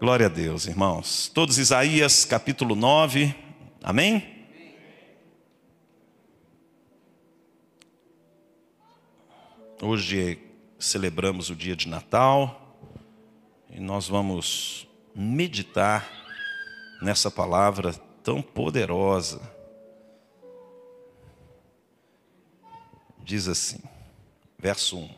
Glória a Deus, irmãos. Todos Isaías capítulo 9. Amém? Hoje celebramos o dia de Natal e nós vamos meditar nessa palavra tão poderosa. Diz assim, verso 1: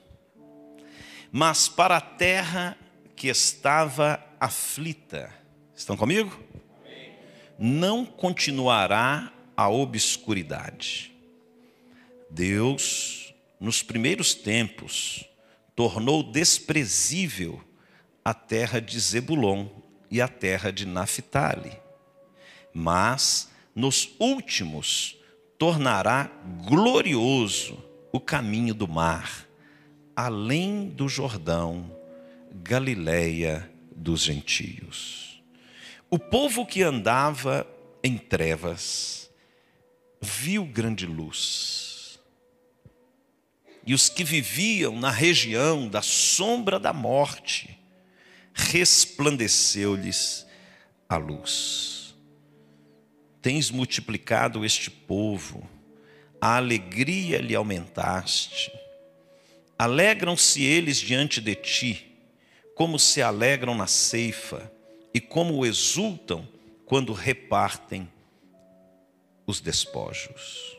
Mas para a terra que estava aflita. Estão comigo? Não continuará a obscuridade. Deus, nos primeiros tempos, tornou desprezível a terra de Zebulon e a terra de Naphtali. Mas nos últimos tornará glorioso o caminho do mar, além do Jordão, Galileia dos gentios. O povo que andava em trevas viu grande luz. E os que viviam na região da sombra da morte, resplandeceu-lhes a luz. Tens multiplicado este povo, a alegria lhe aumentaste. Alegram-se eles diante de ti como se alegram na ceifa e como exultam quando repartem os despojos.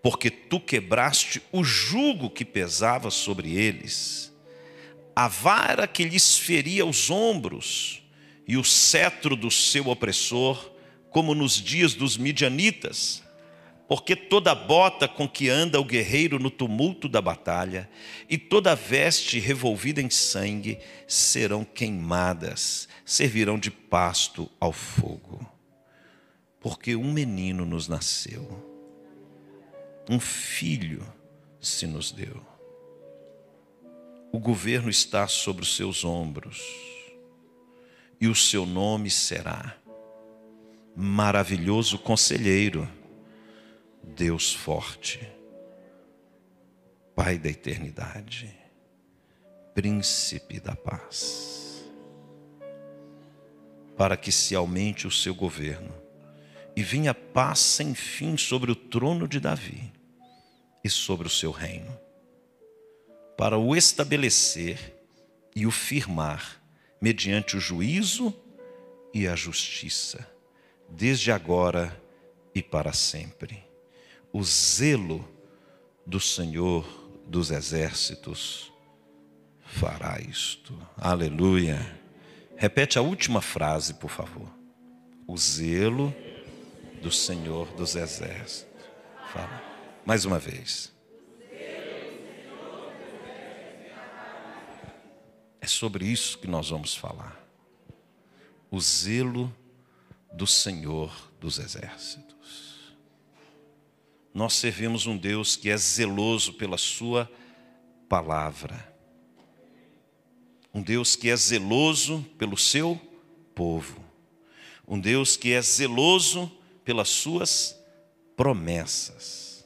Porque tu quebraste o jugo que pesava sobre eles, a vara que lhes feria os ombros e o cetro do seu opressor, como nos dias dos midianitas porque toda bota com que anda o guerreiro no tumulto da batalha, e toda veste revolvida em sangue, serão queimadas, servirão de pasto ao fogo. Porque um menino nos nasceu, um filho se nos deu. O governo está sobre os seus ombros, e o seu nome será Maravilhoso Conselheiro Deus forte, Pai da eternidade, Príncipe da paz, para que se aumente o seu governo e venha paz sem fim sobre o trono de Davi e sobre o seu reino, para o estabelecer e o firmar mediante o juízo e a justiça, desde agora e para sempre o zelo do Senhor dos exércitos fará isto. Aleluia. Repete a última frase, por favor. O zelo do Senhor dos exércitos. Fala. Mais uma vez. É sobre isso que nós vamos falar. O zelo do Senhor dos exércitos. Nós servimos um Deus que é zeloso pela Sua palavra. Um Deus que é zeloso pelo seu povo. Um Deus que é zeloso pelas suas promessas.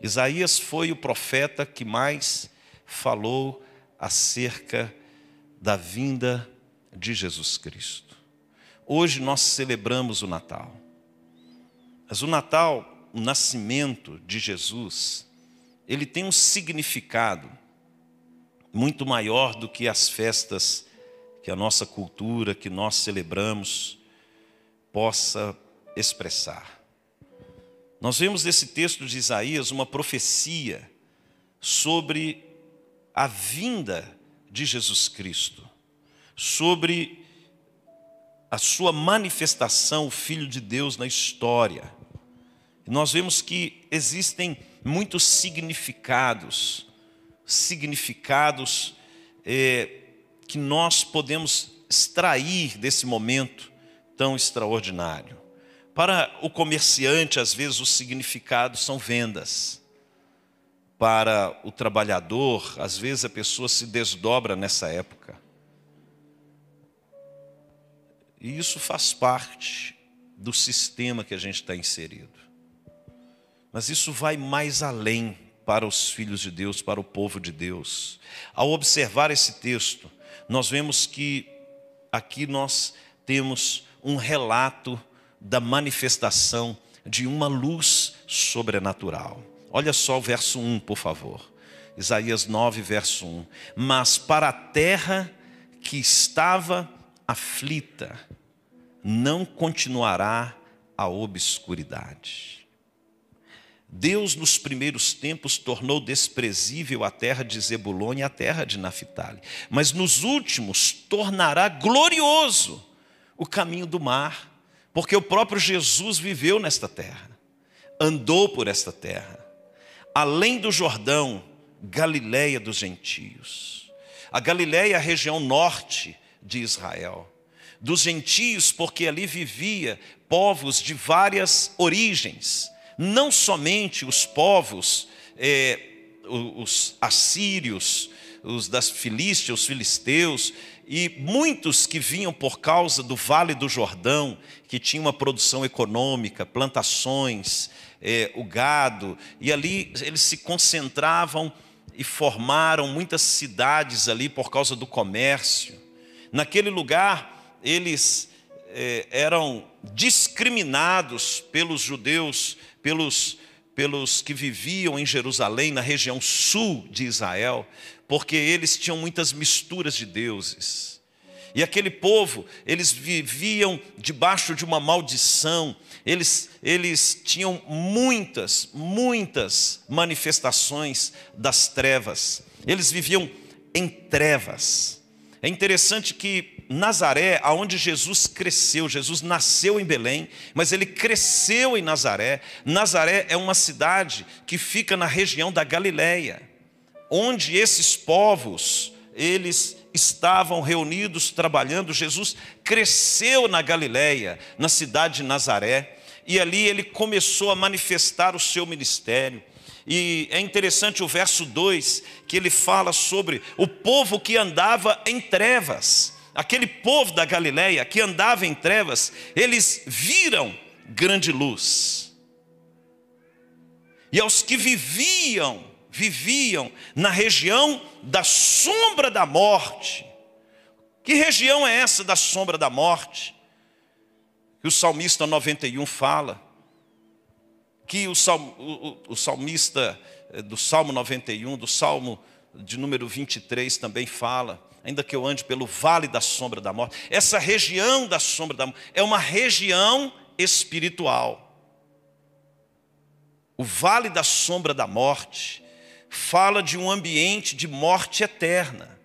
Isaías foi o profeta que mais falou acerca da vinda de Jesus Cristo. Hoje nós celebramos o Natal. Mas o Natal o nascimento de Jesus, ele tem um significado muito maior do que as festas que a nossa cultura, que nós celebramos, possa expressar. Nós vemos nesse texto de Isaías uma profecia sobre a vinda de Jesus Cristo, sobre a sua manifestação, o Filho de Deus na história nós vemos que existem muitos significados, significados é, que nós podemos extrair desse momento tão extraordinário. Para o comerciante, às vezes, os significados são vendas. Para o trabalhador, às vezes a pessoa se desdobra nessa época. E isso faz parte do sistema que a gente está inserido. Mas isso vai mais além para os filhos de Deus, para o povo de Deus. Ao observar esse texto, nós vemos que aqui nós temos um relato da manifestação de uma luz sobrenatural. Olha só o verso 1, por favor. Isaías 9, verso 1. Mas para a terra que estava aflita, não continuará a obscuridade. Deus, nos primeiros tempos, tornou desprezível a terra de Zebulon e a terra de Naphtali, mas nos últimos tornará glorioso o caminho do mar, porque o próprio Jesus viveu nesta terra, andou por esta terra, além do Jordão, Galiléia dos gentios. A Galiléia é a região norte de Israel. Dos gentios, porque ali vivia povos de várias origens, não somente os povos, é, os assírios, os das Filístias, os filisteus, e muitos que vinham por causa do Vale do Jordão, que tinha uma produção econômica, plantações, é, o gado, e ali eles se concentravam e formaram muitas cidades ali por causa do comércio. Naquele lugar, eles eh, eram discriminados pelos judeus, pelos, pelos que viviam em Jerusalém, na região sul de Israel, porque eles tinham muitas misturas de deuses. E aquele povo, eles viviam debaixo de uma maldição, eles, eles tinham muitas, muitas manifestações das trevas. Eles viviam em trevas. É interessante que Nazaré, aonde Jesus cresceu, Jesus nasceu em Belém, mas ele cresceu em Nazaré. Nazaré é uma cidade que fica na região da Galileia, onde esses povos, eles estavam reunidos trabalhando. Jesus cresceu na Galileia, na cidade de Nazaré, e ali ele começou a manifestar o seu ministério. E é interessante o verso 2, que ele fala sobre o povo que andava em trevas. Aquele povo da Galileia que andava em trevas, eles viram grande luz. E aos que viviam viviam na região da sombra da morte. Que região é essa da sombra da morte? Que o salmista 91 fala. Que o, salm, o, o salmista eh, do Salmo 91, do Salmo de número 23 também fala. Ainda que eu ande pelo vale da sombra da morte. Essa região da sombra da morte é uma região espiritual. O vale da sombra da morte fala de um ambiente de morte eterna.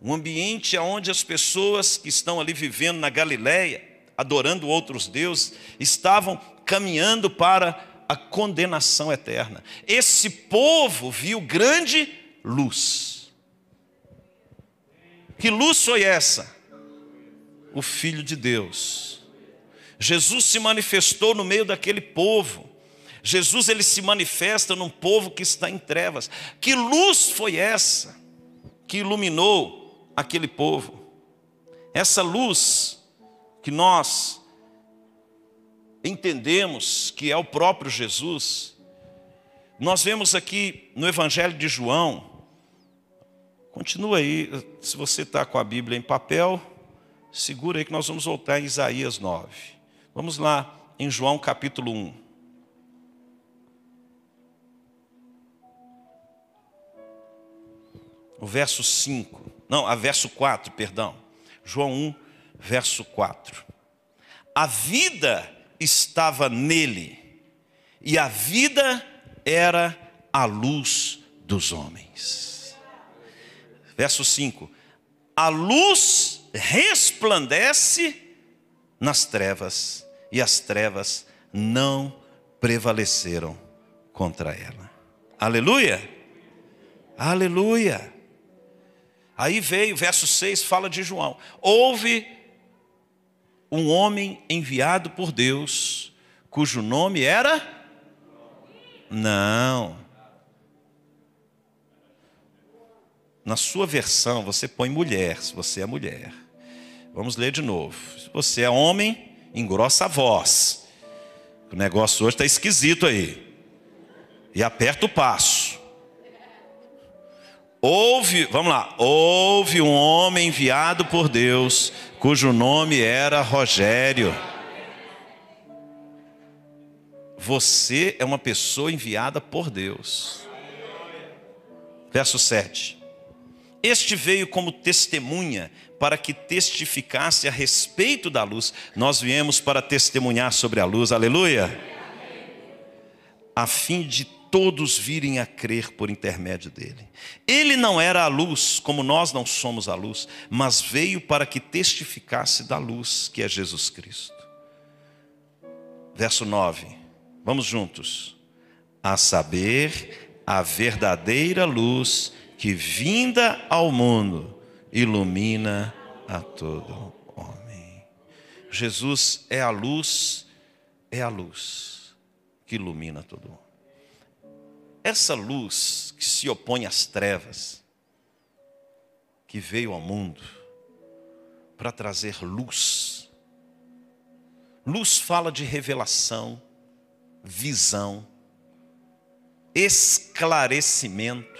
Um ambiente onde as pessoas que estão ali vivendo na Galileia, adorando outros deuses, estavam caminhando para a condenação eterna. Esse povo viu grande luz. Que luz foi essa? O Filho de Deus. Jesus se manifestou no meio daquele povo. Jesus ele se manifesta num povo que está em trevas. Que luz foi essa que iluminou aquele povo? Essa luz que nós entendemos que é o próprio Jesus. Nós vemos aqui no Evangelho de João, continua aí, se você está com a Bíblia em papel, segura aí que nós vamos voltar em Isaías 9. Vamos lá em João capítulo 1. o verso 5, não, a verso 4, perdão. João 1, verso 4. A vida estava nele, e a vida era a luz dos homens. Verso 5: A luz resplandece nas trevas, e as trevas não prevaleceram contra ela. Aleluia! Aleluia! Aí veio, verso 6 fala de João. Houve um homem enviado por Deus, cujo nome era? Não. Na sua versão, você põe mulher, se você é mulher. Vamos ler de novo. Se você é homem, engrossa a voz. O negócio hoje está esquisito aí. E aperta o passo. Houve, vamos lá, houve um homem enviado por Deus, cujo nome era Rogério. Você é uma pessoa enviada por Deus. Verso 7. Este veio como testemunha para que testificasse a respeito da luz. Nós viemos para testemunhar sobre a luz, aleluia. A fim de todos virem a crer por intermédio dele. Ele não era a luz, como nós não somos a luz, mas veio para que testificasse da luz, que é Jesus Cristo. Verso 9, vamos juntos. A saber, a verdadeira luz que vinda ao mundo ilumina a todo homem. Jesus é a luz, é a luz que ilumina todo homem. Essa luz que se opõe às trevas, que veio ao mundo para trazer luz. Luz fala de revelação, visão, esclarecimento.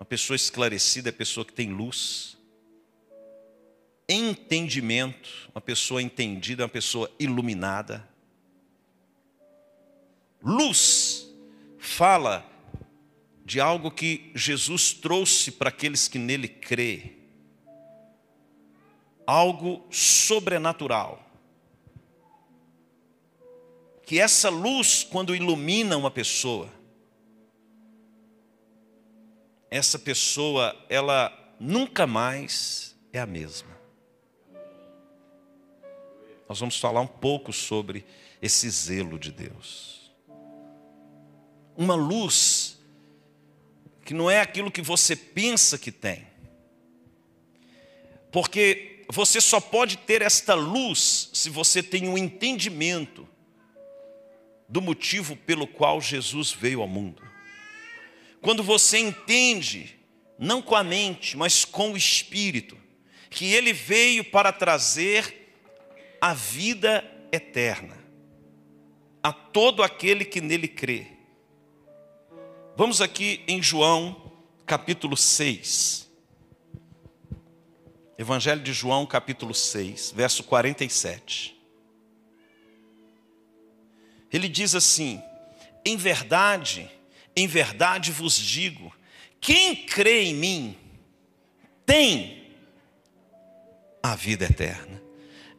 Uma pessoa esclarecida é a pessoa que tem luz. Entendimento, uma pessoa entendida é uma pessoa iluminada. Luz fala de algo que Jesus trouxe para aqueles que nele crê. Algo sobrenatural. Que essa luz, quando ilumina uma pessoa, essa pessoa, ela nunca mais é a mesma. Nós vamos falar um pouco sobre esse zelo de Deus. Uma luz que não é aquilo que você pensa que tem. Porque você só pode ter esta luz se você tem um entendimento do motivo pelo qual Jesus veio ao mundo. Quando você entende, não com a mente, mas com o espírito, que ele veio para trazer a vida eterna a todo aquele que nele crê. Vamos aqui em João, capítulo 6. Evangelho de João, capítulo 6, verso 47. Ele diz assim: Em verdade, em verdade vos digo: quem crê em mim tem a vida eterna.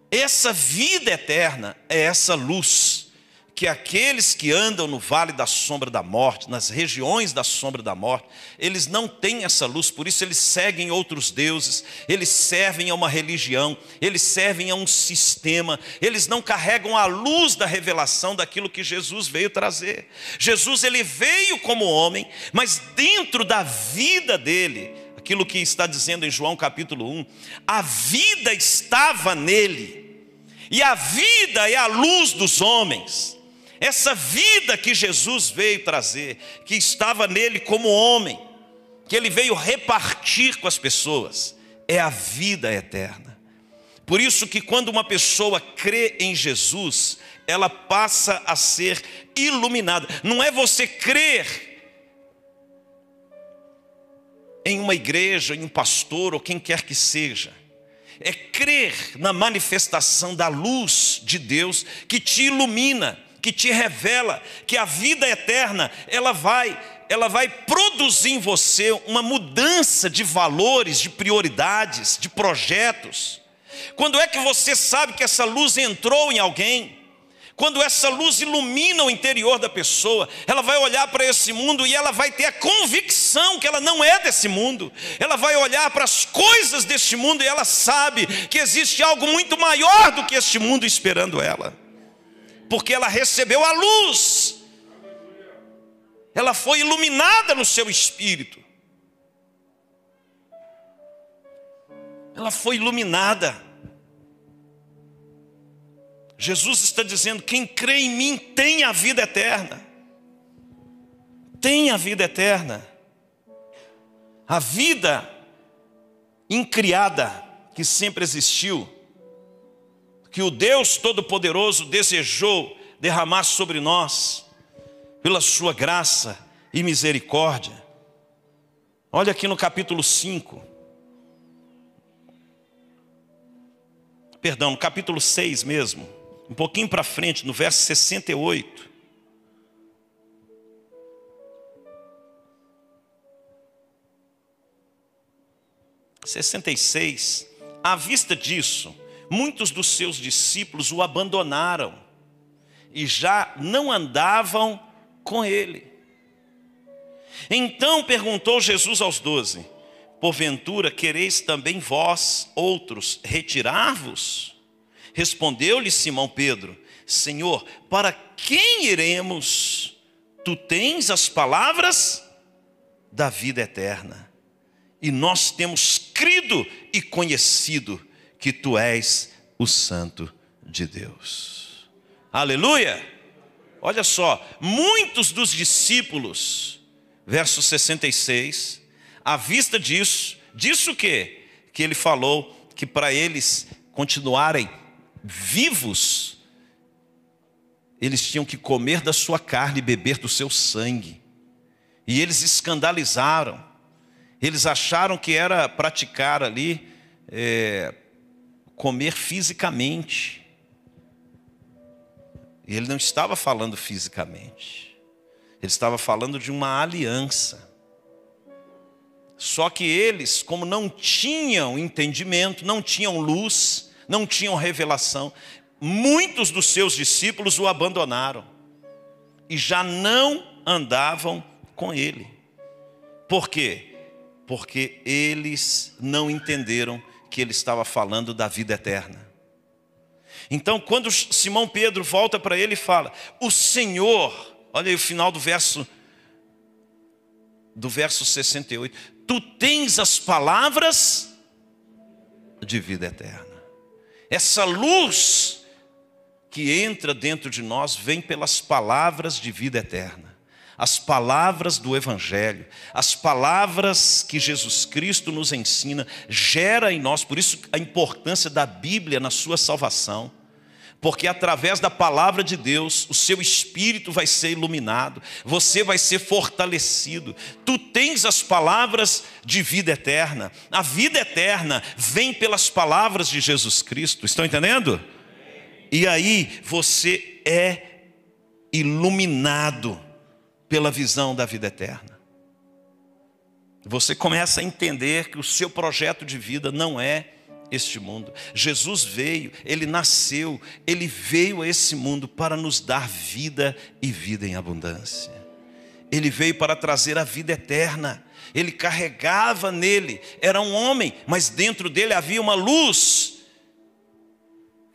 Essa vida eterna é essa luz que aqueles que andam no vale da sombra da morte, nas regiões da sombra da morte, eles não têm essa luz, por isso eles seguem outros deuses, eles servem a uma religião, eles servem a um sistema, eles não carregam a luz da revelação daquilo que Jesus veio trazer. Jesus ele veio como homem, mas dentro da vida dele, aquilo que está dizendo em João capítulo 1, a vida estava nele. E a vida é a luz dos homens. Essa vida que Jesus veio trazer, que estava nele como homem, que ele veio repartir com as pessoas, é a vida eterna. Por isso que quando uma pessoa crê em Jesus, ela passa a ser iluminada. Não é você crer em uma igreja, em um pastor ou quem quer que seja. É crer na manifestação da luz de Deus que te ilumina que te revela que a vida eterna, ela vai, ela vai produzir em você uma mudança de valores, de prioridades, de projetos. Quando é que você sabe que essa luz entrou em alguém? Quando essa luz ilumina o interior da pessoa, ela vai olhar para esse mundo e ela vai ter a convicção que ela não é desse mundo. Ela vai olhar para as coisas deste mundo e ela sabe que existe algo muito maior do que este mundo esperando ela porque ela recebeu a luz, ela foi iluminada no seu espírito, ela foi iluminada. Jesus está dizendo: quem crê em mim tem a vida eterna, tem a vida eterna, a vida incriada que sempre existiu que o Deus Todo-Poderoso desejou derramar sobre nós, pela Sua graça e misericórdia. Olha aqui no capítulo 5. Perdão, no capítulo 6 mesmo. Um pouquinho para frente, no verso 68. 66. À vista disso, muitos dos seus discípulos o abandonaram e já não andavam com ele. Então perguntou Jesus aos doze: Porventura quereis também vós, outros, retirar-vos? Respondeu-lhe Simão Pedro: Senhor, para quem iremos? Tu tens as palavras da vida eterna e nós temos crido e conhecido que tu és o Santo de Deus. Aleluia! Olha só, muitos dos discípulos, verso 66, à vista disso, disso que? Que ele falou que para eles continuarem vivos, eles tinham que comer da sua carne e beber do seu sangue. E eles escandalizaram eles acharam que era praticar ali, é, comer fisicamente. E ele não estava falando fisicamente. Ele estava falando de uma aliança. Só que eles, como não tinham entendimento, não tinham luz, não tinham revelação, muitos dos seus discípulos o abandonaram e já não andavam com ele. Por quê? porque eles não entenderam que ele estava falando da vida eterna. Então, quando Simão Pedro volta para ele e fala: "O Senhor", olha aí o final do verso do verso 68, "Tu tens as palavras de vida eterna". Essa luz que entra dentro de nós vem pelas palavras de vida eterna as palavras do Evangelho, as palavras que Jesus Cristo nos ensina, gera em nós, por isso a importância da Bíblia na sua salvação. Porque através da palavra de Deus, o seu espírito vai ser iluminado, você vai ser fortalecido. Tu tens as palavras de vida eterna. A vida eterna vem pelas palavras de Jesus Cristo. Estão entendendo? E aí você é iluminado pela visão da vida eterna. Você começa a entender que o seu projeto de vida não é este mundo. Jesus veio, ele nasceu, ele veio a esse mundo para nos dar vida e vida em abundância. Ele veio para trazer a vida eterna. Ele carregava nele, era um homem, mas dentro dele havia uma luz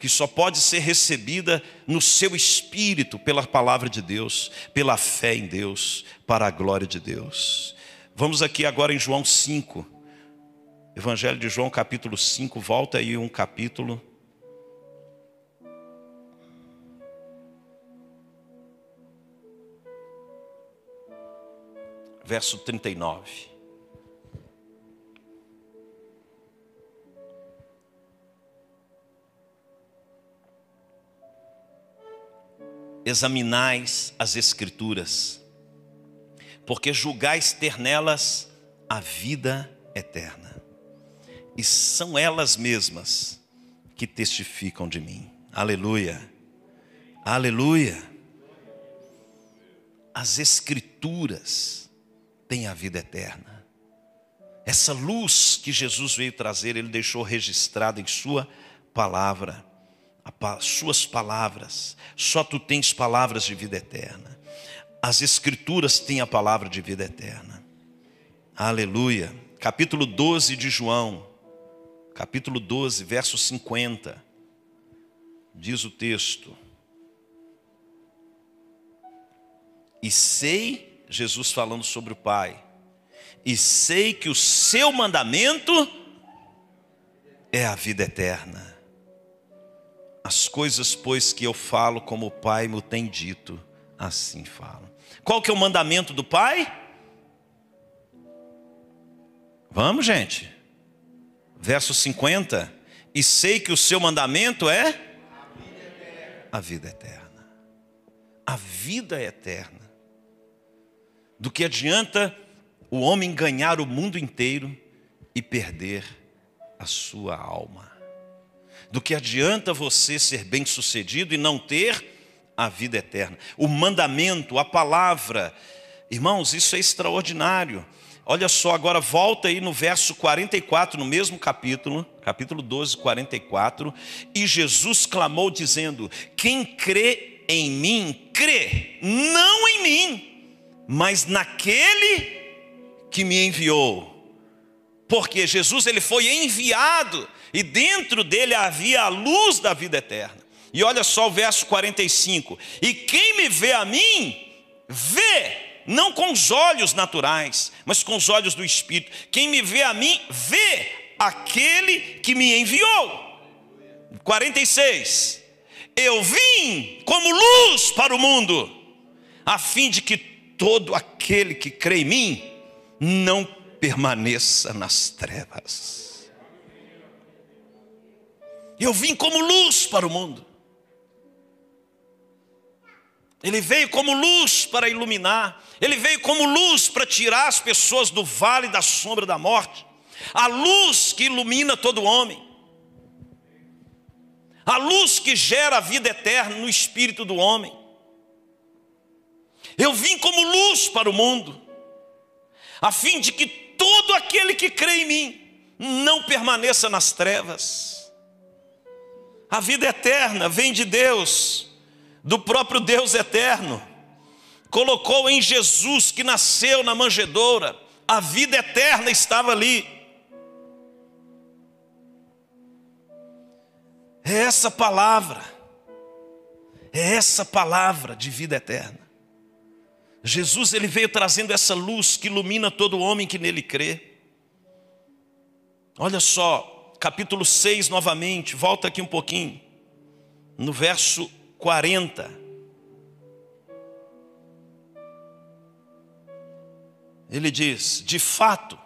que só pode ser recebida no seu espírito pela palavra de Deus, pela fé em Deus, para a glória de Deus. Vamos aqui agora em João 5. Evangelho de João, capítulo 5, volta aí um capítulo. Verso 39. Examinais as Escrituras, porque julgais ter nelas a vida eterna, e são elas mesmas que testificam de mim. Aleluia, aleluia. As Escrituras têm a vida eterna. Essa luz que Jesus veio trazer, Ele deixou registrada em Sua palavra suas palavras, só tu tens palavras de vida eterna. As escrituras têm a palavra de vida eterna. Aleluia. Capítulo 12 de João, capítulo 12, verso 50. Diz o texto: E sei, Jesus falando sobre o Pai, e sei que o seu mandamento é a vida eterna. As coisas, pois, que eu falo como o Pai me tem dito, assim falo. Qual que é o mandamento do Pai? Vamos, gente. Verso 50. E sei que o seu mandamento é a vida eterna. A vida eterna. Do que adianta o homem ganhar o mundo inteiro e perder a sua alma. Do que adianta você ser bem-sucedido e não ter a vida eterna? O mandamento, a palavra, irmãos, isso é extraordinário. Olha só, agora volta aí no verso 44, no mesmo capítulo, capítulo 12, 44. E Jesus clamou, dizendo: Quem crê em mim, crê, não em mim, mas naquele que me enviou. Porque Jesus ele foi enviado e dentro dele havia a luz da vida eterna. E olha só o verso 45: E quem me vê a mim, vê não com os olhos naturais, mas com os olhos do Espírito. Quem me vê a mim, vê aquele que me enviou. 46. Eu vim como luz para o mundo, a fim de que todo aquele que crê em mim não permaneça nas trevas. Eu vim como luz para o mundo. Ele veio como luz para iluminar, ele veio como luz para tirar as pessoas do vale da sombra da morte, a luz que ilumina todo homem, a luz que gera a vida eterna no espírito do homem. Eu vim como luz para o mundo, a fim de que todo aquele que crê em mim não permaneça nas trevas. A vida eterna vem de Deus do próprio Deus eterno, colocou em Jesus que nasceu na manjedoura, a vida eterna estava ali. É essa palavra, é essa palavra de vida eterna. Jesus ele veio trazendo essa luz que ilumina todo homem que nele crê. Olha só, capítulo 6 novamente, volta aqui um pouquinho, no verso 40. Ele diz: De fato,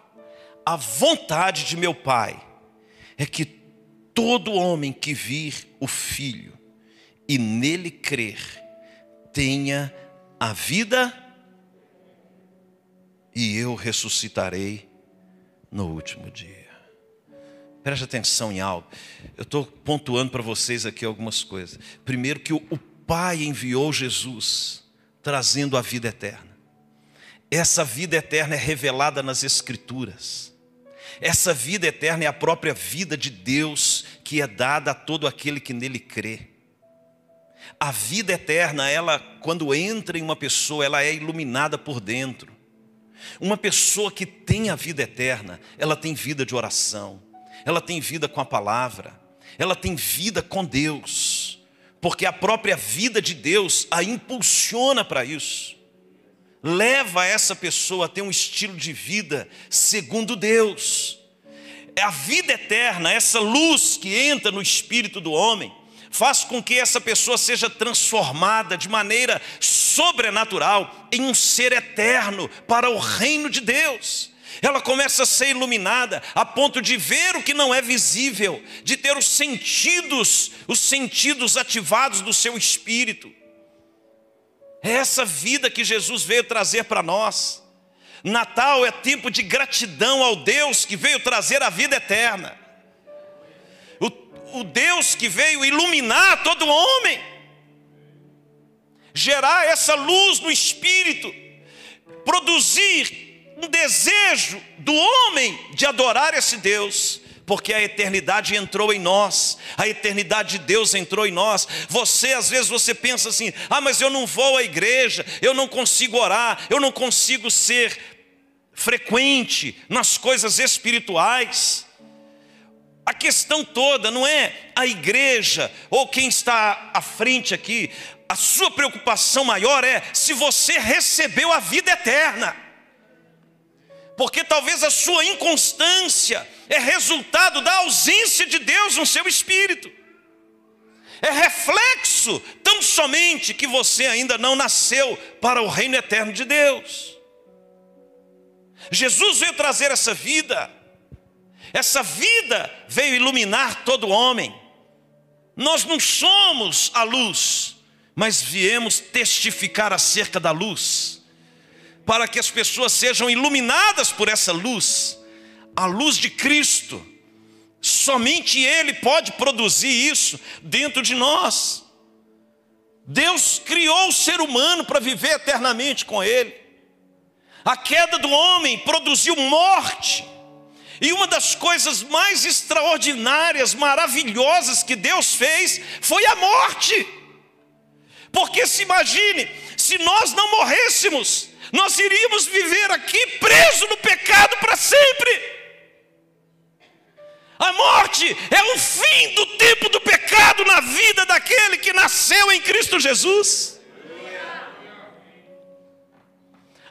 a vontade de meu Pai é que todo homem que vir o Filho e nele crer tenha a vida e eu ressuscitarei no último dia. Preste atenção em algo. Eu estou pontuando para vocês aqui algumas coisas. Primeiro, que o, Pai enviou Jesus, trazendo a vida eterna. Essa vida eterna é revelada nas Escrituras. Essa vida eterna é a própria vida de Deus que é dada a todo aquele que nele crê. A vida eterna, ela, quando entra em uma pessoa, ela é iluminada por dentro. Uma pessoa que tem a vida eterna, ela tem vida de oração ela tem vida com a palavra, ela tem vida com Deus, porque a própria vida de Deus a impulsiona para isso, leva essa pessoa a ter um estilo de vida segundo Deus. É a vida eterna, essa luz que entra no espírito do homem, faz com que essa pessoa seja transformada de maneira sobrenatural em um ser eterno para o reino de Deus ela começa a ser iluminada a ponto de ver o que não é visível, de ter os sentidos, os sentidos ativados do seu espírito. É essa vida que Jesus veio trazer para nós. Natal é tempo de gratidão ao Deus que veio trazer a vida eterna. O, Deus que veio iluminar todo homem, gerar essa luz no espírito, produzir um desejo do homem de adorar esse Deus, porque a eternidade entrou em nós, a eternidade de Deus entrou em nós. Você, às vezes, você pensa assim: ah, mas eu não vou à igreja, eu não consigo orar, eu não consigo ser frequente nas coisas espirituais. A questão toda não é a igreja ou quem está à frente aqui, a sua preocupação maior é se você recebeu a vida eterna porque talvez a sua inconstância é resultado da ausência de Deus no seu espírito. É reflexo tão somente que você ainda não nasceu para o reino eterno de Deus. Jesus veio trazer essa vida, essa vida veio iluminar todo homem. Nós não somos a luz, mas viemos testificar acerca da luz para que as pessoas sejam iluminadas por essa luz, a luz de Cristo. Somente Ele pode produzir isso dentro de nós. Deus criou o ser humano para viver eternamente com Ele. A queda do homem produziu morte. E uma das coisas mais extraordinárias, maravilhosas que Deus fez foi a morte. Porque se imagine, se nós não morrêssemos, nós iríamos viver aqui preso no pecado para sempre. A morte é o fim do tempo do pecado na vida daquele que nasceu em Cristo Jesus.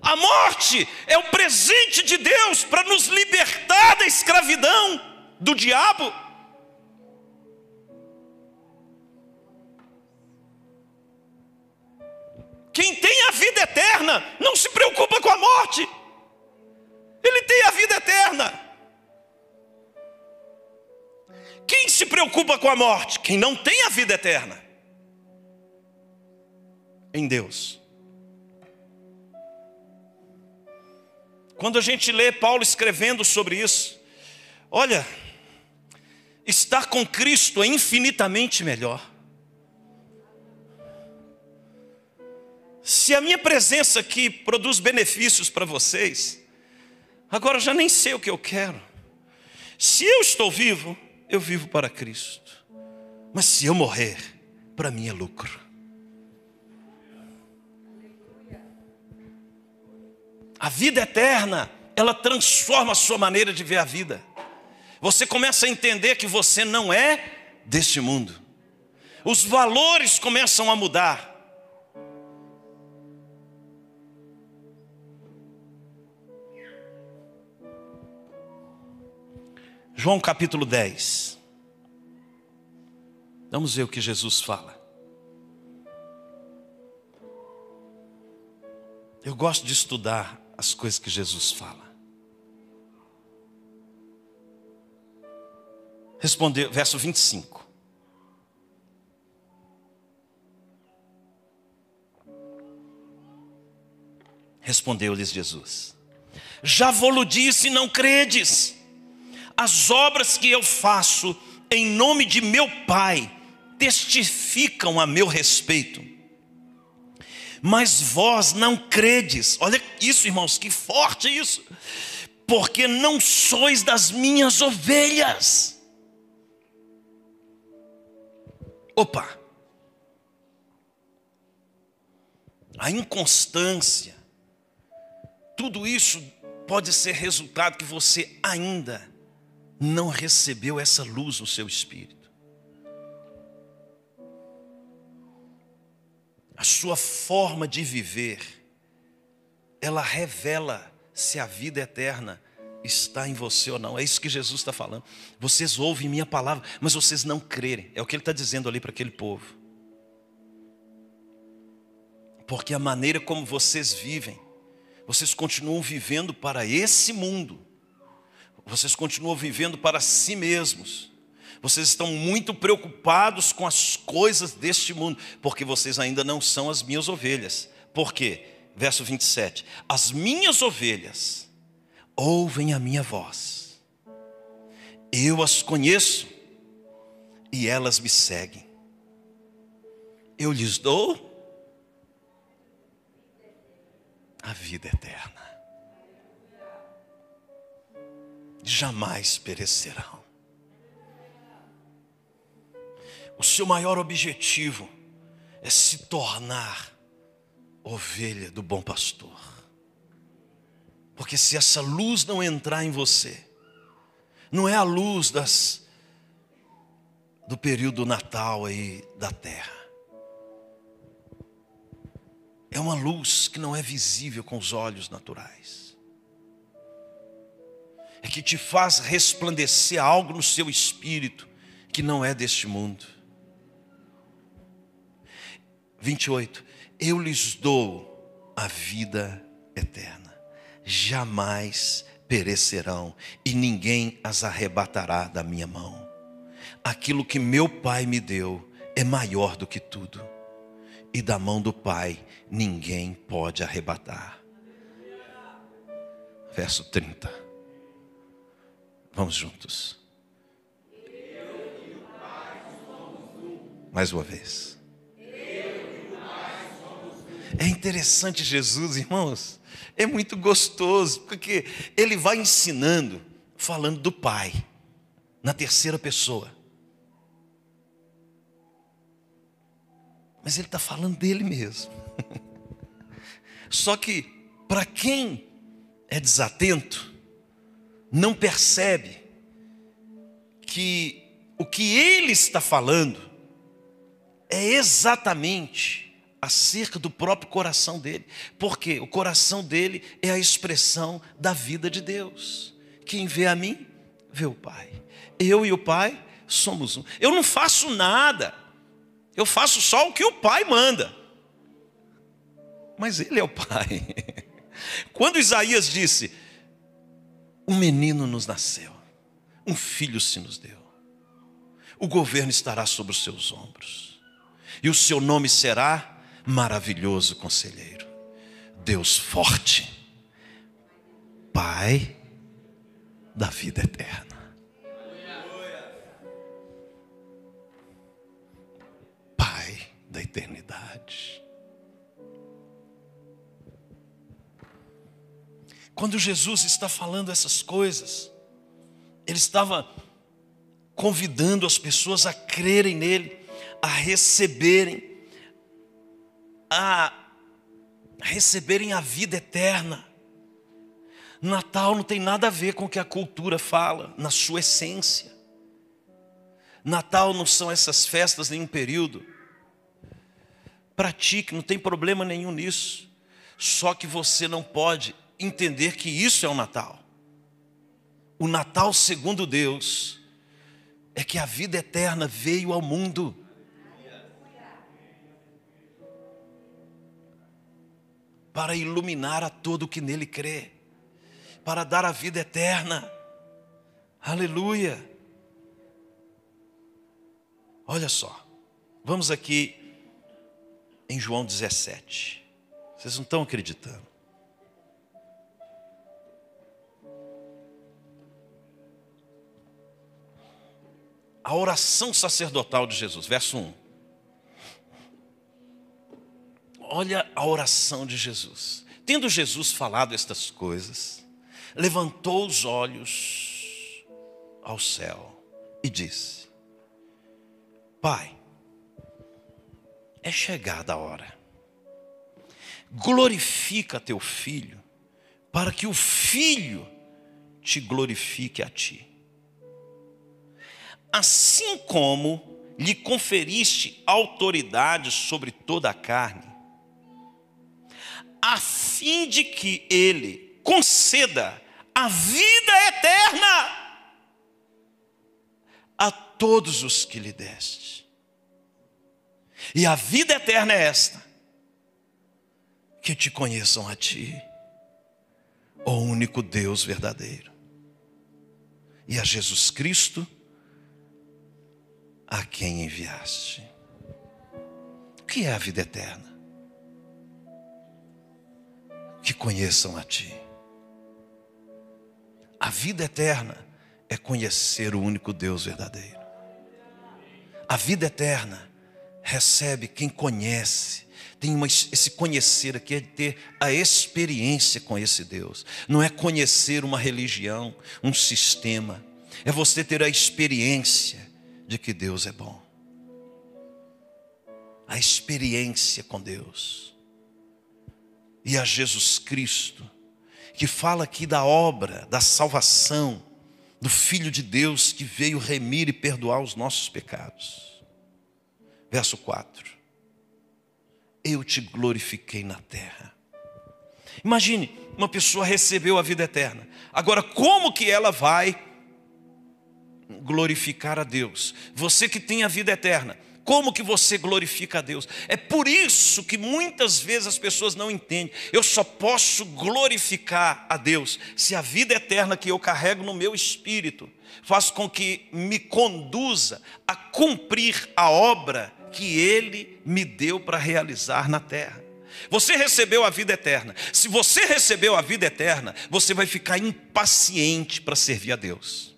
A morte é o presente de Deus para nos libertar da escravidão do diabo. Quem tem a vida eterna não se preocupa com a morte, ele tem a vida eterna. Quem se preocupa com a morte? Quem não tem a vida eterna em Deus. Quando a gente lê Paulo escrevendo sobre isso, olha, estar com Cristo é infinitamente melhor. Se a minha presença aqui produz benefícios para vocês, agora eu já nem sei o que eu quero. Se eu estou vivo, eu vivo para Cristo. Mas se eu morrer, para mim é lucro. A vida eterna, ela transforma a sua maneira de ver a vida. Você começa a entender que você não é deste mundo. Os valores começam a mudar. João capítulo 10. Vamos ver o que Jesus fala. Eu gosto de estudar as coisas que Jesus fala. Respondeu, verso 25. Respondeu-lhes Jesus: Já vou-lo disse, não credes as obras que eu faço em nome de meu Pai testificam a meu respeito. Mas vós não credes, olha isso, irmãos, que forte isso, porque não sois das minhas ovelhas. Opa, a inconstância, tudo isso pode ser resultado que você ainda não recebeu essa luz no seu espírito. Sua forma de viver, ela revela se a vida eterna está em você ou não. É isso que Jesus está falando. Vocês ouvem minha palavra, mas vocês não crerem. É o que ele está dizendo ali para aquele povo. Porque a maneira como vocês vivem, vocês continuam vivendo para esse mundo vocês continuam vivendo para si mesmos. Vocês estão muito preocupados com as coisas deste mundo, porque vocês ainda não são as minhas ovelhas. Por quê? Verso 27. As minhas ovelhas ouvem a minha voz. Eu as conheço e elas me seguem. Eu lhes dou a vida eterna. jamais perecerão. O seu maior objetivo é se tornar ovelha do bom pastor. Porque se essa luz não entrar em você, não é a luz das do período natal aí da terra. É uma luz que não é visível com os olhos naturais é que te faz resplandecer algo no seu espírito que não é deste mundo. 28. Eu lhes dou a vida eterna, jamais perecerão e ninguém as arrebatará da minha mão. Aquilo que meu Pai me deu é maior do que tudo, e da mão do Pai ninguém pode arrebatar. verso 30. Vamos juntos. Mais uma vez. É interessante Jesus, irmãos. É muito gostoso, porque ele vai ensinando, falando do Pai, na terceira pessoa. Mas ele está falando dele mesmo. Só que, para quem é desatento, não percebe que o que ele está falando é exatamente acerca do próprio coração dele, porque o coração dele é a expressão da vida de Deus. Quem vê a mim, vê o Pai. Eu e o Pai somos um. Eu não faço nada, eu faço só o que o Pai manda. Mas Ele é o Pai. Quando Isaías disse: Um menino nos nasceu, um filho se nos deu, o governo estará sobre os seus ombros, e o seu nome será Maravilhoso Conselheiro, Deus forte, Pai da vida eterna. Pai da eternidade. Quando Jesus está falando essas coisas, ele estava convidando as pessoas a crerem nele, a receberem, a receberem a vida eterna. Natal não tem nada a ver com o que a cultura fala, na sua essência. Natal não são essas festas nenhum período. Pratique, não tem problema nenhum nisso. Só que você não pode entender que isso é o Natal. O Natal, segundo Deus, é que a vida eterna veio ao mundo. Para iluminar a todo que nele crê, para dar a vida eterna. Aleluia. Olha só, vamos aqui em João 17. Vocês não estão acreditando. a oração sacerdotal de Jesus, verso 1. Olha a oração de Jesus. Tendo Jesus falado estas coisas, levantou os olhos ao céu e disse: Pai, é chegada a hora. Glorifica teu filho, para que o filho te glorifique a ti assim como lhe conferiste autoridade sobre toda a carne, a fim de que ele conceda a vida eterna a todos os que lhe deste. E a vida eterna é esta: que te conheçam a ti, o único Deus verdadeiro, e a Jesus Cristo a quem enviaste. O que é a vida eterna? Que conheçam a Ti. A vida eterna é conhecer o único Deus verdadeiro. A vida eterna recebe quem conhece, tem uma, esse conhecer aqui é ter a experiência com esse Deus. Não é conhecer uma religião, um sistema. É você ter a experiência de que Deus é bom. A experiência com Deus. E a Jesus Cristo, que fala aqui da obra, da salvação, do Filho de Deus que veio remir e perdoar os nossos pecados. Verso 4. Eu te glorifiquei na terra. Imagine, uma pessoa recebeu a vida eterna. Agora, como que ela vai glorificar a Deus. Você que tem a vida eterna, como que você glorifica a Deus? É por isso que muitas vezes as pessoas não entendem. Eu só posso glorificar a Deus se a vida eterna que eu carrego no meu espírito faz com que me conduza a cumprir a obra que Ele me deu para realizar na terra. Você recebeu a vida eterna. Se você recebeu a vida eterna, você vai ficar impaciente para servir a Deus.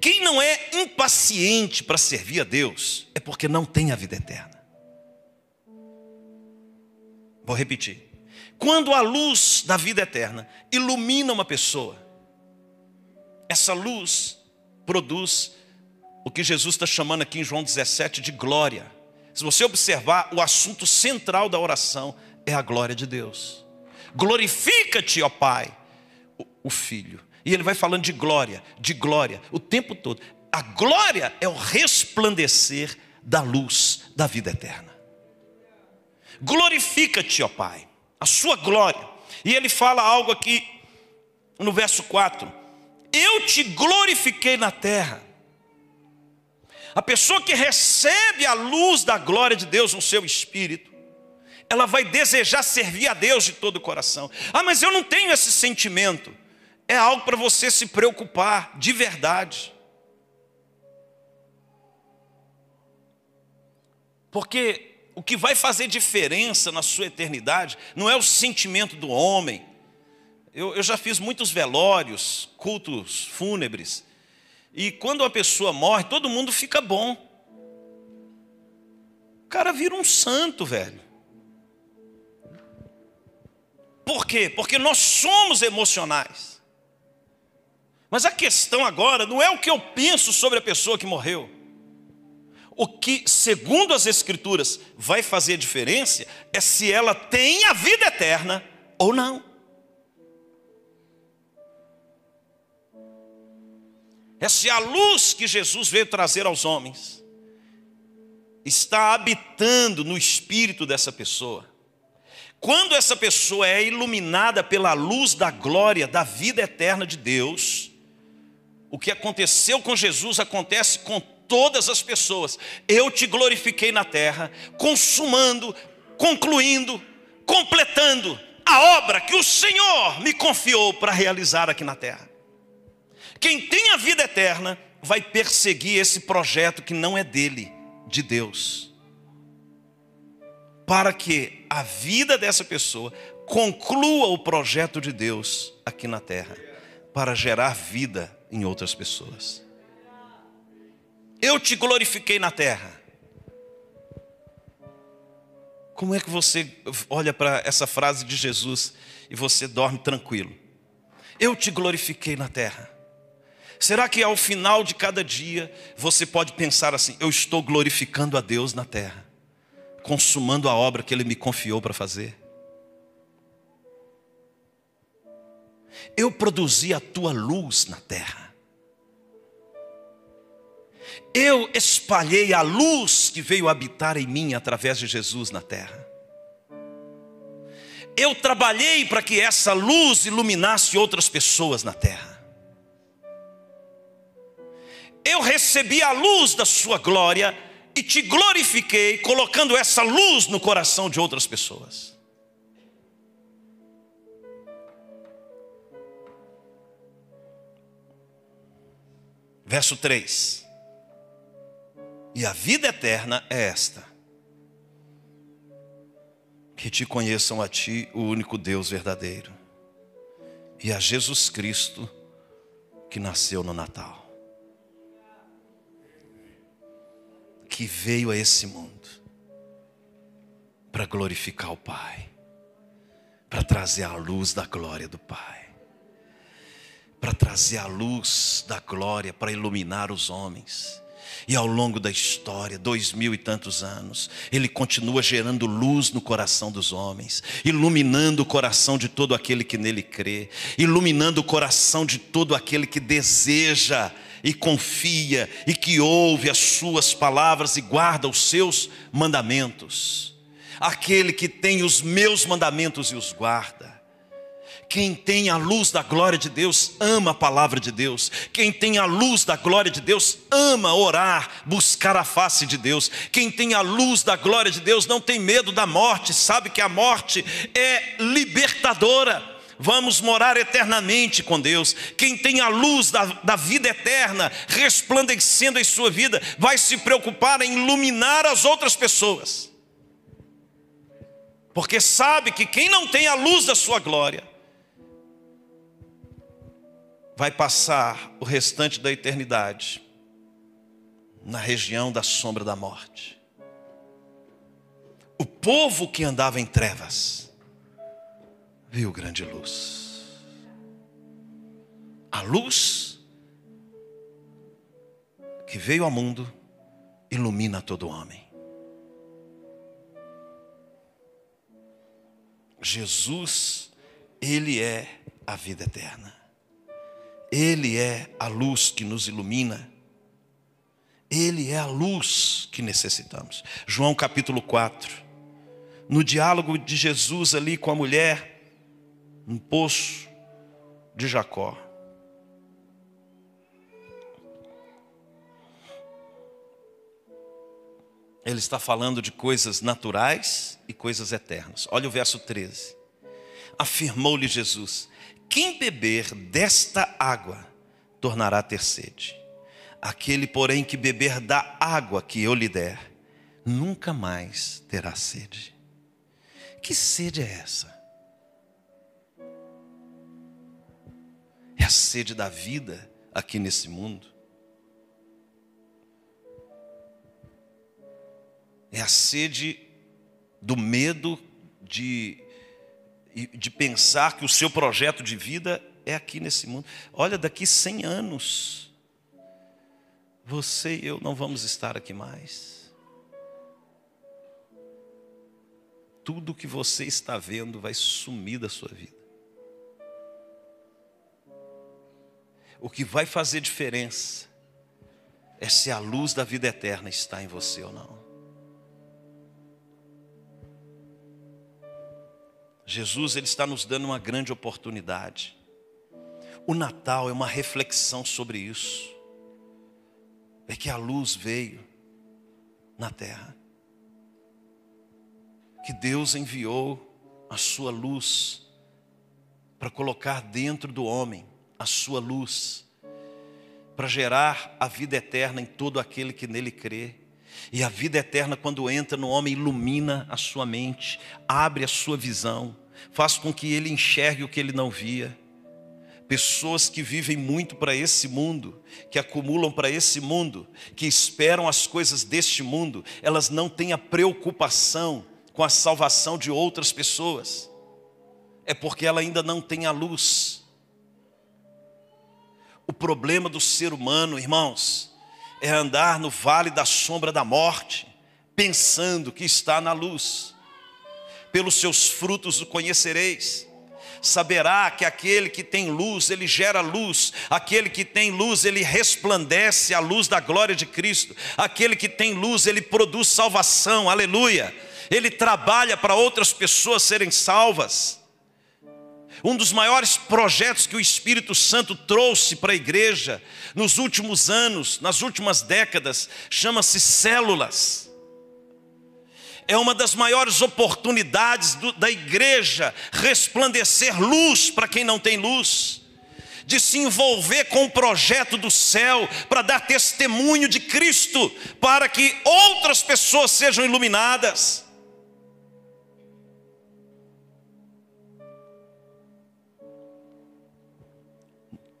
Quem não é impaciente para servir a Deus é porque não tem a vida eterna. Vou repetir. Quando a luz da vida eterna ilumina uma pessoa, essa luz produz o que Jesus está chamando aqui em João 17 de glória. Se você observar, o assunto central da oração é a glória de Deus. Glorifica-te, ó Pai, o Filho. E ele vai falando de glória, de glória, o tempo todo. A glória é o resplandecer da luz da vida eterna. Glorifica-te, ó Pai, a sua glória. E ele fala algo aqui no verso 4: Eu te glorifiquei na terra a pessoa que recebe a luz da glória de Deus no seu espírito, ela vai desejar servir a Deus de todo o coração. Ah, mas eu não tenho esse sentimento. É algo para você se preocupar de verdade. Porque o que vai fazer diferença na sua eternidade não é o sentimento do homem. Eu, eu já fiz muitos velórios, cultos fúnebres, e quando a pessoa morre, todo mundo fica bom. O cara vira um santo, velho. Por quê? Porque nós somos emocionais. Mas a questão agora não é o que eu penso sobre a pessoa que morreu. O que, segundo as Escrituras, vai fazer diferença é se ela tem a vida eterna ou não. Essa é a luz que Jesus veio trazer aos homens. Está habitando no espírito dessa pessoa. Quando essa pessoa é iluminada pela luz da glória, da vida eterna de Deus, o que aconteceu com Jesus acontece com todas as pessoas. Eu te glorifiquei na terra, consumando, concluindo, completando a obra que o Senhor me confiou para realizar aqui na terra. Quem tem a vida eterna vai perseguir esse projeto que não é dele, de Deus. Para que a vida dessa pessoa conclua o projeto de Deus aqui na terra, para gerar vida em outras pessoas. Eu te glorifiquei na terra. Como é que você olha para essa frase de Jesus e você dorme tranquilo? Eu te glorifiquei na terra. Será que ao final de cada dia você pode pensar assim: eu estou glorificando a Deus na terra, consumando a obra que Ele me confiou para fazer? Eu produzi a tua luz na terra. Eu espalhei a luz que veio habitar em mim através de Jesus na terra. Eu trabalhei para que essa luz iluminasse outras pessoas na terra eu recebi a luz da sua glória e te glorifiquei, colocando essa luz no coração de outras pessoas. Verso 3: E a vida eterna é esta: que te conheçam a ti, o único Deus verdadeiro, e a Jesus Cristo que nasceu no Natal. que veio a esse mundo para glorificar o Pai, para trazer a luz da glória do Pai, para trazer a luz da glória para iluminar os homens. E ao longo da história, dois mil e tantos anos, Ele continua gerando luz no coração dos homens, iluminando o coração de todo aquele que nele crê, iluminando o coração de todo aquele que deseja e confia e que ouve as suas palavras e guarda os seus mandamentos. Aquele que tem os meus mandamentos e os guarda. Quem tem a luz da glória de Deus ama a palavra de Deus. Quem tem a luz da glória de Deus ama orar, buscar a face de Deus. Quem tem a luz da glória de Deus não tem medo da morte, sabe que a morte é libertadora vamos morar eternamente com Deus. Quem tem a luz da, da vida eterna resplandecendo em sua vida, vai se preocupar em iluminar as outras pessoas. porque sabe que quem não tem a luz da sua glória vai passar o restante da eternidade na região da sombra da morte. O povo que andava em trevas viu grande luz. A luz que veio ao mundo ilumina todo homem. Jesus, Ele é a vida eterna. Ele é a luz que nos ilumina. Ele é a luz que necessitamos. João capítulo 4. No diálogo de Jesus ali com a mulher, no poço de Jacó. Ele está falando de coisas naturais e coisas eternas. Olha o verso 13. Afirmou-lhe Jesus: Quem beber desta água tornará a ter sede. Aquele, porém, que beber da água que eu lhe der, nunca mais terá sede. Que sede é essa? É a sede da vida aqui nesse mundo. É a sede do medo de, de pensar que o seu projeto de vida é aqui nesse mundo. Olha, daqui 100 anos, você e eu não vamos estar aqui mais. Tudo que você está vendo vai sumir da sua vida. O que vai fazer diferença é se a luz da vida eterna está em você ou não. Jesus ele está nos dando uma grande oportunidade. O Natal é uma reflexão sobre isso. É que a luz veio na terra. Que Deus enviou a sua luz para colocar dentro do homem a sua luz, para gerar a vida eterna em todo aquele que nele crê. E a vida eterna, quando entra no homem, ilumina a sua mente, abre a sua visão, faz com que ele enxergue o que ele não via. Pessoas que vivem muito para esse mundo, que acumulam para esse mundo, que esperam as coisas deste mundo, elas não têm a preocupação com a salvação de outras pessoas, é porque ela ainda não tem a luz. O problema do ser humano, irmãos, é andar no vale da sombra da morte, pensando que está na luz. Pelos seus frutos o conhecereis. Saberá que aquele que tem luz, ele gera luz. Aquele que tem luz, ele resplandece a luz da glória de Cristo. Aquele que tem luz, ele produz salvação. Aleluia. Ele trabalha para outras pessoas serem salvas. Um dos maiores projetos que o Espírito Santo trouxe para a igreja nos últimos anos, nas últimas décadas, chama-se células. É uma das maiores oportunidades do, da igreja resplandecer luz para quem não tem luz, de se envolver com o projeto do céu para dar testemunho de Cristo, para que outras pessoas sejam iluminadas.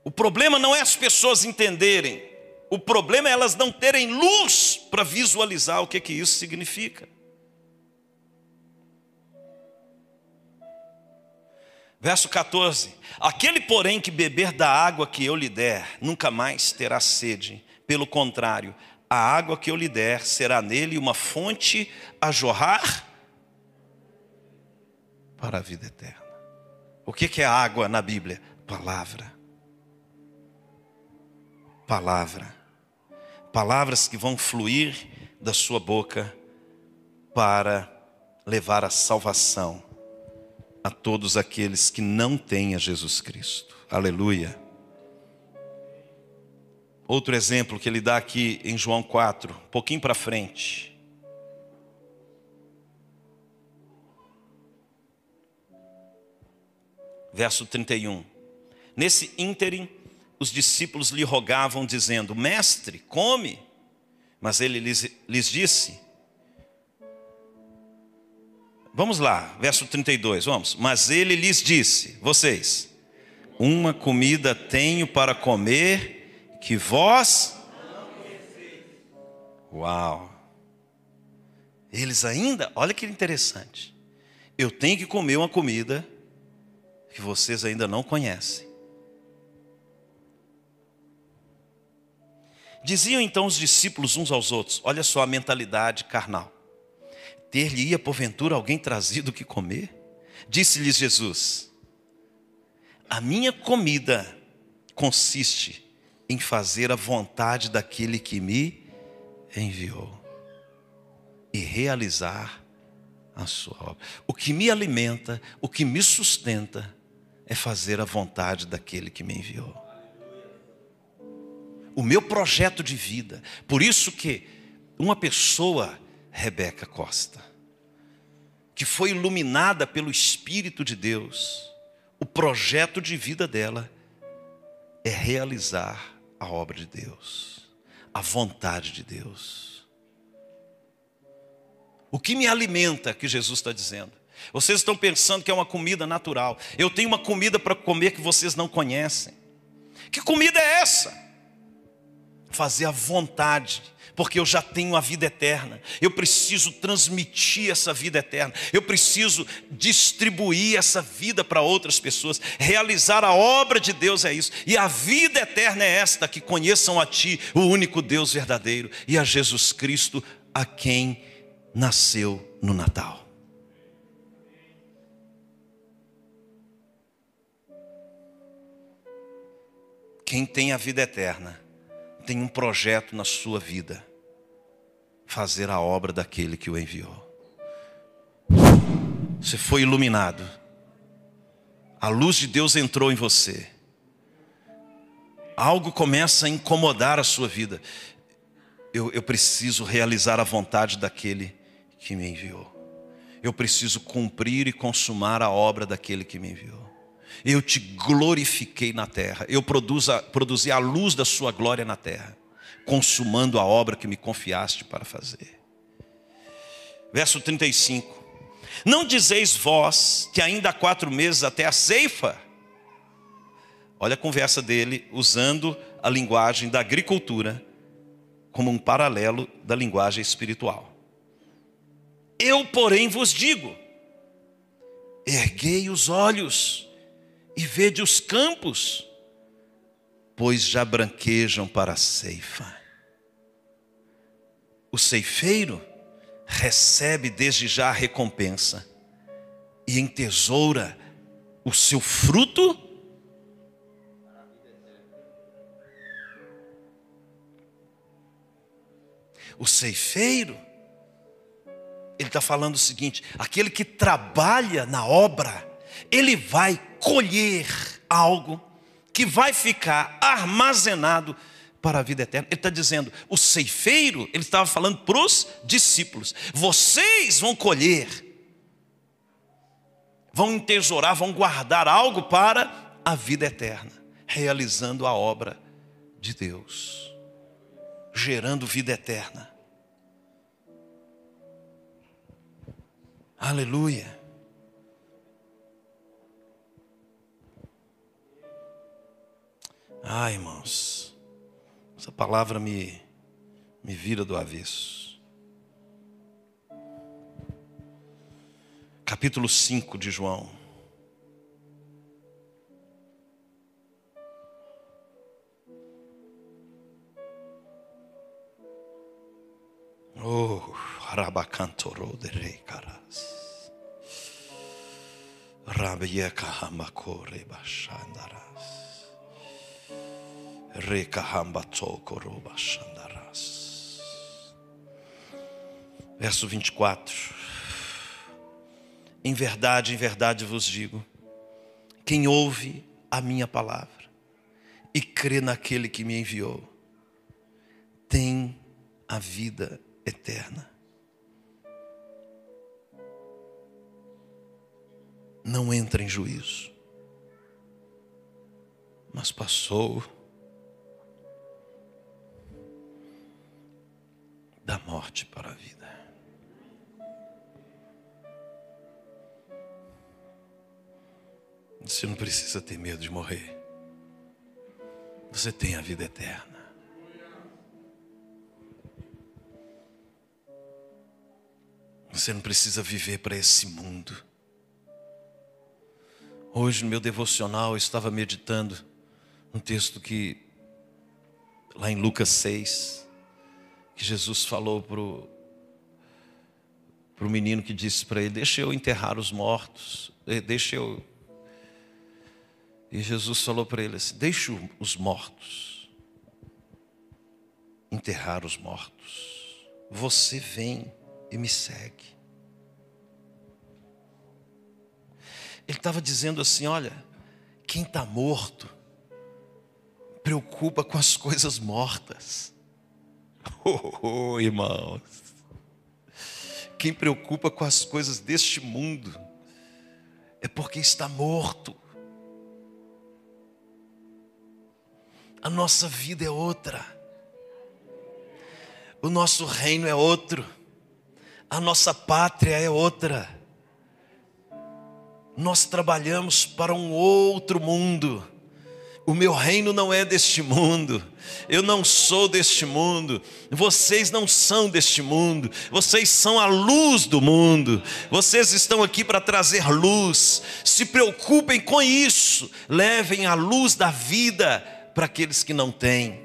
O problema não é as pessoas entenderem, o problema é elas não terem luz para visualizar o que, que isso significa. Verso 14: Aquele, porém, que beber da água que eu lhe der, nunca mais terá sede. Pelo contrário, a água que eu lhe der será nele uma fonte a jorrar para a vida eterna. O que é água na Bíblia? Palavra palavra. Palavras que vão fluir da sua boca para levar a salvação a todos aqueles que não têm a Jesus Cristo. Aleluia. Outro exemplo que ele dá aqui em João 4, um pouquinho para frente. Verso 31. Nesse ínterim, os discípulos lhe rogavam, dizendo: Mestre, come. Mas ele lhes, lhes disse: Vamos lá, verso 32, vamos. Mas ele lhes disse: Vocês, uma comida tenho para comer que vós. Uau! Eles ainda, olha que interessante. Eu tenho que comer uma comida que vocês ainda não conhecem. Diziam então os discípulos uns aos outros: Olha só a mentalidade carnal. Ter-lhe-ia porventura alguém trazido o que comer? Disse-lhes Jesus: A minha comida consiste em fazer a vontade daquele que me enviou e realizar a sua obra. O que me alimenta, o que me sustenta, é fazer a vontade daquele que me enviou. O meu projeto de vida. Por isso que uma pessoa, Rebeca Costa, que foi iluminada pelo Espírito de Deus, o projeto de vida dela é realizar a obra de Deus, a vontade de Deus. O que me alimenta, que Jesus está dizendo? Vocês estão pensando que é uma comida natural. Eu tenho uma comida para comer que vocês não conhecem. Que comida é essa? Fazer a vontade, porque eu já tenho a vida eterna. Eu preciso transmitir essa vida eterna. Eu preciso distribuir essa vida para outras pessoas. Realizar a obra de Deus é isso. E a vida eterna é esta: que conheçam a Ti, o único Deus verdadeiro, e a Jesus Cristo, a quem nasceu no Natal. Quem tem a vida eterna, tem um projeto na sua vida: fazer a obra daquele que o enviou. Você foi iluminado, a luz de Deus entrou em você, algo começa a incomodar a sua vida. Eu, eu preciso realizar a vontade daquele que me enviou. Eu preciso cumprir e consumar a obra daquele que me enviou eu te glorifiquei na terra, eu produza, produzi a luz da sua glória na terra, consumando a obra que me confiaste para fazer. Verso 35: Não dizeis vós que ainda há quatro meses até a ceifa? Olha a conversa dele usando a linguagem da agricultura como um paralelo da linguagem espiritual. Eu, porém, vos digo: erguei os olhos e vede os campos, pois já branquejam para a ceifa. O ceifeiro recebe desde já a recompensa e entesoura o seu fruto O ceifeiro, ele está falando o seguinte: aquele que trabalha na obra, ele vai colher algo que vai ficar armazenado para a vida eterna. Ele está dizendo, o ceifeiro, ele estava falando para os discípulos: vocês vão colher, vão entesourar, vão guardar algo para a vida eterna, realizando a obra de Deus, gerando vida eterna. Aleluia. Ah, irmãos, essa palavra me, me vira do avesso. Capítulo 5 de João. Oh, Rabacantoro de Rei Caras. Rabieka Hamakore Bashandaras. Verso 24. Em verdade, em verdade vos digo: quem ouve a minha palavra e crê naquele que me enviou, tem a vida eterna. Não entra em juízo, mas passou da morte para a vida. Você não precisa ter medo de morrer. Você tem a vida eterna. Você não precisa viver para esse mundo. Hoje, no meu devocional, eu estava meditando um texto que, lá em Lucas 6, que Jesus falou para o menino que disse para ele: Deixa eu enterrar os mortos, deixa eu. E Jesus falou para ele assim: Deixa os mortos enterrar os mortos, você vem e me segue. Ele estava dizendo assim: olha, quem está morto preocupa com as coisas mortas. Oh, oh, irmãos. Quem preocupa com as coisas deste mundo é porque está morto. A nossa vida é outra. O nosso reino é outro. A nossa pátria é outra. Nós trabalhamos para um outro mundo. O meu reino não é deste mundo. Eu não sou deste mundo. Vocês não são deste mundo. Vocês são a luz do mundo. Vocês estão aqui para trazer luz. Se preocupem com isso. Levem a luz da vida para aqueles que não têm.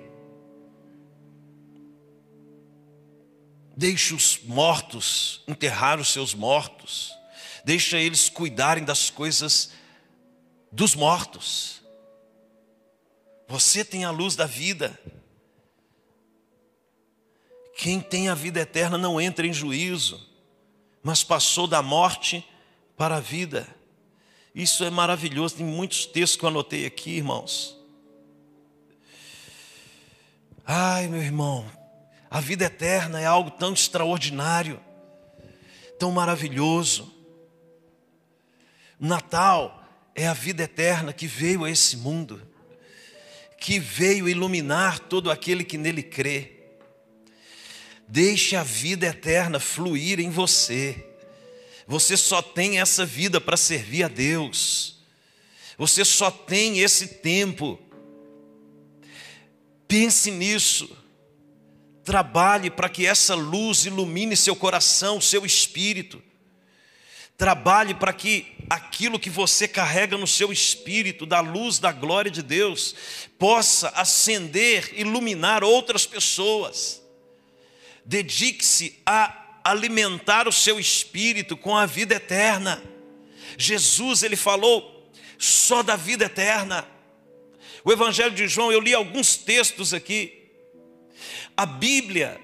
Deixe os mortos enterrar os seus mortos deixa eles cuidarem das coisas dos mortos. Você tem a luz da vida. Quem tem a vida eterna não entra em juízo, mas passou da morte para a vida. Isso é maravilhoso, tem muitos textos que eu anotei aqui, irmãos. Ai, meu irmão, a vida eterna é algo tão extraordinário, tão maravilhoso. Natal é a vida eterna que veio a esse mundo, que veio iluminar todo aquele que nele crê. Deixe a vida eterna fluir em você. Você só tem essa vida para servir a Deus. Você só tem esse tempo. Pense nisso. Trabalhe para que essa luz ilumine seu coração, seu espírito. Trabalhe para que aquilo que você carrega no seu espírito, da luz da glória de Deus, possa acender, iluminar outras pessoas. Dedique-se a alimentar o seu espírito com a vida eterna. Jesus, ele falou só da vida eterna. O Evangelho de João, eu li alguns textos aqui. A Bíblia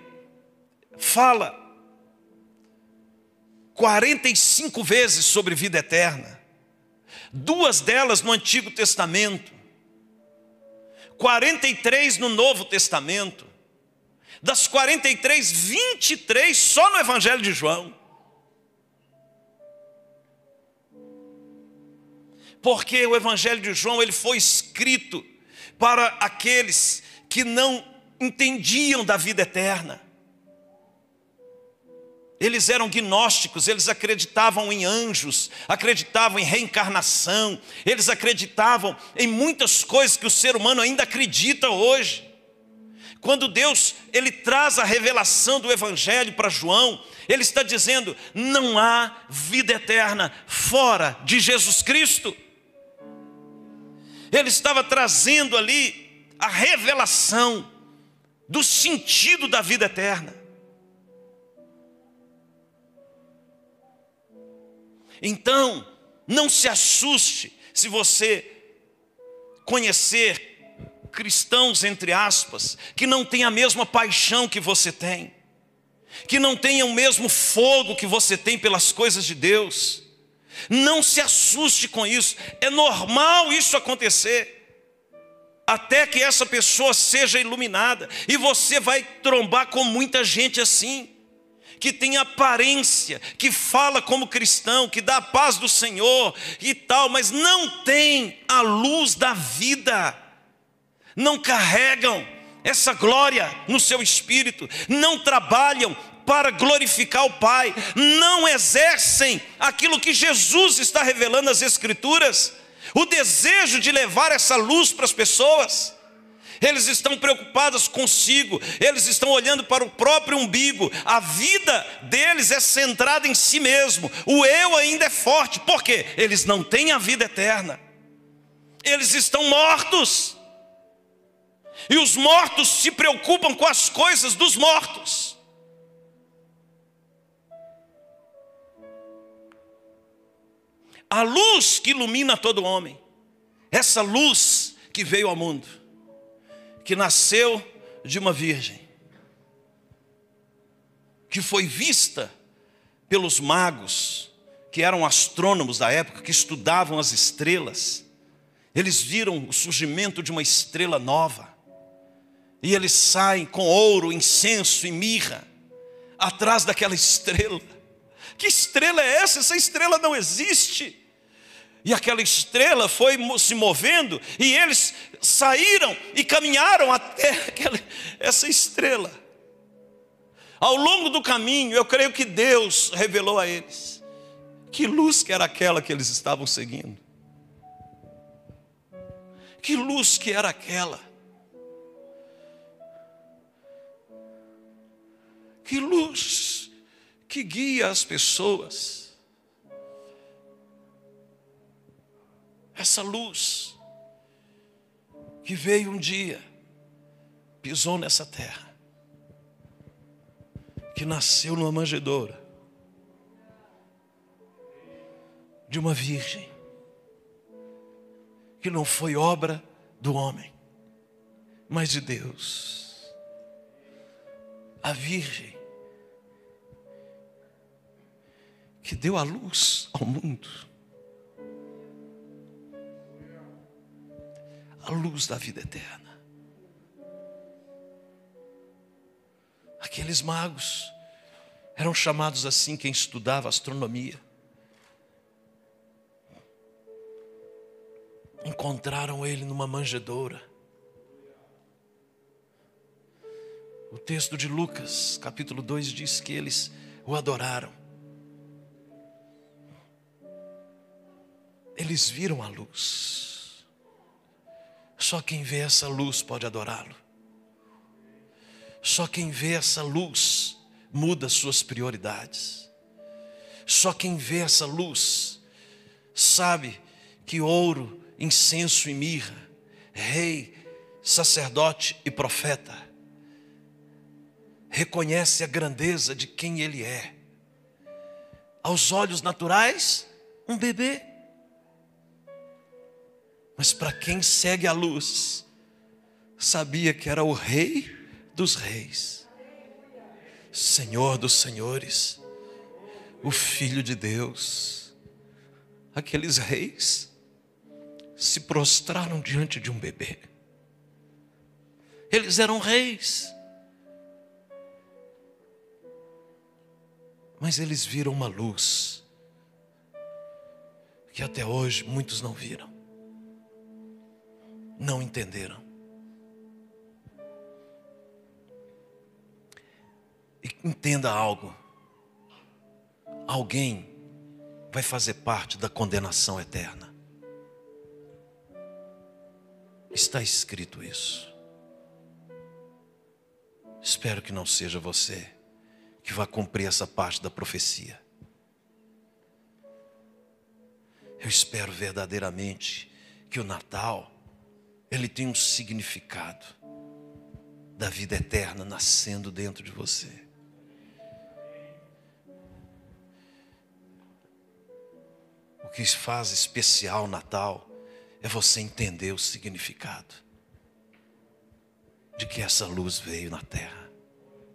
fala 45 vezes sobre vida eterna, duas delas no Antigo Testamento, 43 no Novo Testamento, das 43, 23 só no Evangelho de João. Porque o Evangelho de João ele foi escrito para aqueles que não entendiam da vida eterna. Eles eram gnósticos, eles acreditavam em anjos, acreditavam em reencarnação, eles acreditavam em muitas coisas que o ser humano ainda acredita hoje. Quando Deus ele traz a revelação do evangelho para João, ele está dizendo: não há vida eterna fora de Jesus Cristo. Ele estava trazendo ali a revelação do sentido da vida eterna. Então, não se assuste se você conhecer cristãos, entre aspas, que não têm a mesma paixão que você tem, que não tenham o mesmo fogo que você tem pelas coisas de Deus. Não se assuste com isso, é normal isso acontecer. Até que essa pessoa seja iluminada, e você vai trombar com muita gente assim que tem aparência, que fala como cristão, que dá a paz do Senhor e tal, mas não tem a luz da vida, não carregam essa glória no seu espírito, não trabalham para glorificar o Pai, não exercem aquilo que Jesus está revelando nas Escrituras. o desejo de levar essa luz para as pessoas. Eles estão preocupados consigo, eles estão olhando para o próprio umbigo. A vida deles é centrada em si mesmo. O eu ainda é forte, por quê? Eles não têm a vida eterna. Eles estão mortos. E os mortos se preocupam com as coisas dos mortos. A luz que ilumina todo homem, essa luz que veio ao mundo, que nasceu de uma virgem, que foi vista pelos magos, que eram astrônomos da época, que estudavam as estrelas, eles viram o surgimento de uma estrela nova, e eles saem com ouro, incenso e mirra, atrás daquela estrela. Que estrela é essa? Essa estrela não existe. E aquela estrela foi se movendo, e eles saíram e caminharam até aquela, essa estrela. Ao longo do caminho, eu creio que Deus revelou a eles que luz que era aquela que eles estavam seguindo. Que luz que era aquela? Que luz que guia as pessoas? Essa luz que veio um dia, pisou nessa terra, que nasceu numa manjedoura de uma virgem, que não foi obra do homem, mas de Deus. A virgem que deu a luz ao mundo. A luz da vida eterna. Aqueles magos eram chamados assim quem estudava astronomia. Encontraram ele numa manjedoura. O texto de Lucas, capítulo 2, diz que eles o adoraram. Eles viram a luz. Só quem vê essa luz pode adorá-lo. Só quem vê essa luz muda suas prioridades. Só quem vê essa luz sabe que ouro, incenso e mirra, rei, sacerdote e profeta, reconhece a grandeza de quem ele é. Aos olhos naturais, um bebê. Mas para quem segue a luz, sabia que era o Rei dos Reis, Senhor dos Senhores, o Filho de Deus. Aqueles reis se prostraram diante de um bebê. Eles eram reis. Mas eles viram uma luz que até hoje muitos não viram não entenderam. E entenda algo: alguém vai fazer parte da condenação eterna. Está escrito isso. Espero que não seja você que vai cumprir essa parte da profecia. Eu espero verdadeiramente que o Natal ele tem um significado da vida eterna nascendo dentro de você. O que faz especial Natal é você entender o significado de que essa luz veio na terra.